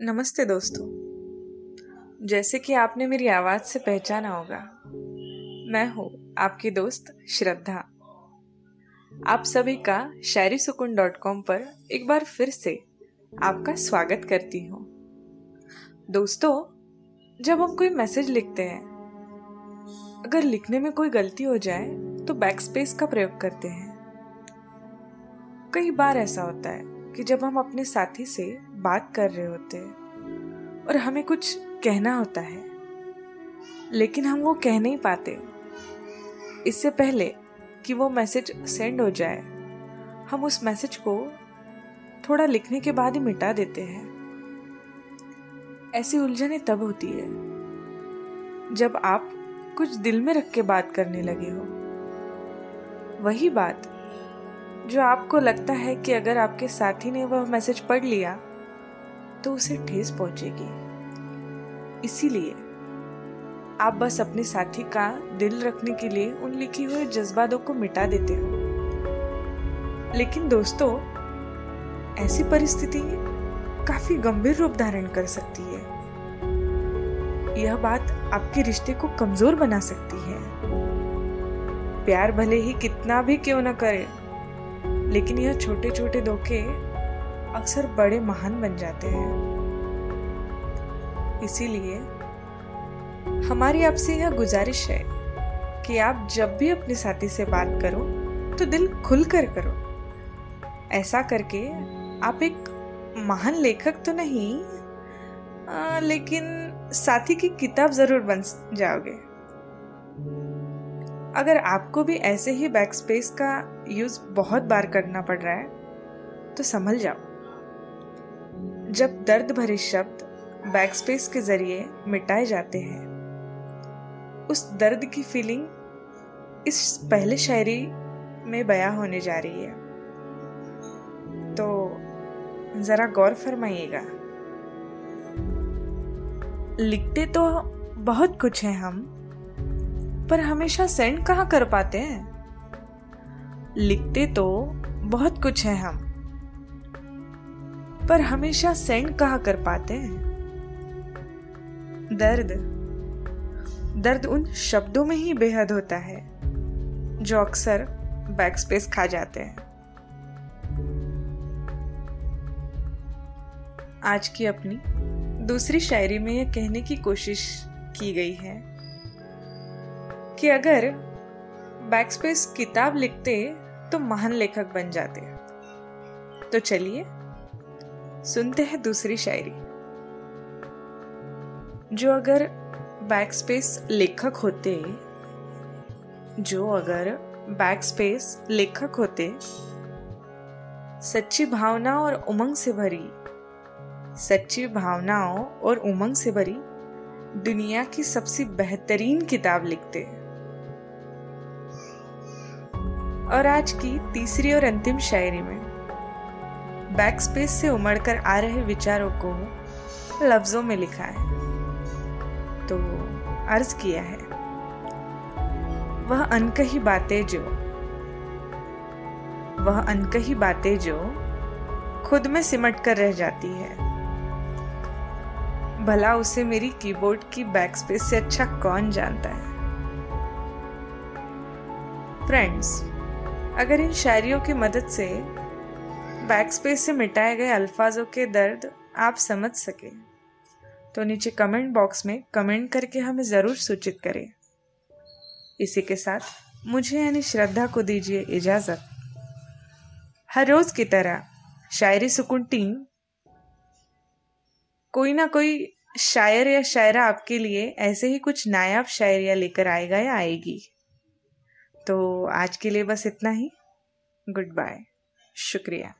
नमस्ते दोस्तों। जैसे कि आपने मेरी आवाज़ से पहचाना होगा, मैं हूँ आपकी दोस्त श्रद्धा। आप सभी का शायरी सुकून डॉट कॉम पर एक बार फिर से आपका स्वागत करती हूँ। दोस्तों, जब हम कोई मैसेज लिखते हैं, अगर लिखने में कोई गलती हो जाए तो बैक स्पेस का प्रयोग करते हैं। कई बार ऐसा होता है कि जब हम अपने साथी से बात कर रहे होते और हमें कुछ कहना होता है। लेकिन हम वो कह नहीं पाते। इससे पहले कि वो मैसेज सेंड हो जाए, हम उस मैसेज को थोड़ा लिखने के बाद ही मिटा देते हैं। ऐसी उलझने तब होती है, जब आप कुछ दिल में रख के बात करने लगे हो। वही बात जो आपको लगता है कि अगर आपके साथी ने वह मैसेज पढ़ लिया तो उसे ठेस पहुंचेगी। इसीलिए आप बस अपने साथी का दिल रखने के लिए उन लिखी हुए जज्बातों को मिटा देते हो। लेकिन दोस्तों, ऐसी परिस्थिति काफ़ी गंभीर रूप धारण कर सकती है। यह बात आपके रिश्ते को कमज़ोर बना सकती है। प्यार भले ही कितना भी क्यों न करे, लेकिन यह छोटे छोटे धोखे अक्सर बड़े महान बन जाते हैं। इसीलिए हमारी आपसे यह गुजारिश है कि आप जब भी अपने साथी से बात करो तो दिल खुलकर करो। ऐसा करके आप एक महान लेखक तो नहीं आ, लेकिन साथी की किताब ज़रूर बन जाओगे। अगर आपको भी ऐसे ही बैक स्पेस का यूज़ बहुत बार करना पड़ रहा है तो संभल जाओ। जब दर्द भरे शब्द बैक स्पेस के ज़रिए मिटाए जाते हैं, उस दर्द की फीलिंग इस पहले शायरी में बयां होने जा रही है। तो जरा गौर फरमाइएगा। लिखते तो बहुत कुछ है हम, पर हमेशा सेंड कहाँ कर पाते हैं? लिखते तो बहुत कुछ है हम पर हमेशा सेंड कहाँ कर पाते हैं? दर्द। दर्द उन शब्दों में ही बेहद होता है, जो अक्सर बैक स्पेस खा जाते हैं। आज की अपनी दूसरी शायरी में यह कहने की कोशिश की गई है कि अगर बैकस्पेस किताब लिखते तो महान लेखक बन जाते। तो चलिए सुनते हैं दूसरी शायरी। जो अगर बैकस्पेस लेखक होते, जो अगर बैकस्पेस लेखक होते, सच्ची भावना और उमंग से भरी, सच्ची भावनाओं और उमंग से भरी दुनिया की सबसे बेहतरीन किताब लिखते। और आज की तीसरी और अंतिम शायरी में बैक स्पेस से उमड़कर आ रहे विचारों को लफ्जों में लिखा है। तो अर्ज़ किया है। वह अनकही बातें जो, वह अनकही बातें जो खुद में सिमट कर रह जाती है। भला उसे मेरी कीबोर्ड की बैक स्पेस से अच्छा कौन जानता है? फ्रेंड्स अगर इन शायरियों की मदद से बैक स्पेस से मिटाए गए अल्फाजों के दर्द आप समझ सके। तो नीचे कमेंट बॉक्स में कमेंट करके हमें ज़रूर सूचित करें। इसी के साथ मुझे यानी श्रद्धा को दीजिए इजाज़त। हर रोज़ की तरह शायरी सुकून टीम, कोई ना कोई शायर या शायरा आपके लिए ऐसे ही कुछ नायाब शायरिया लेकर आएगा या आएगी। तो आज के लिए बस इतना ही। गुड बाय शुक्रिया।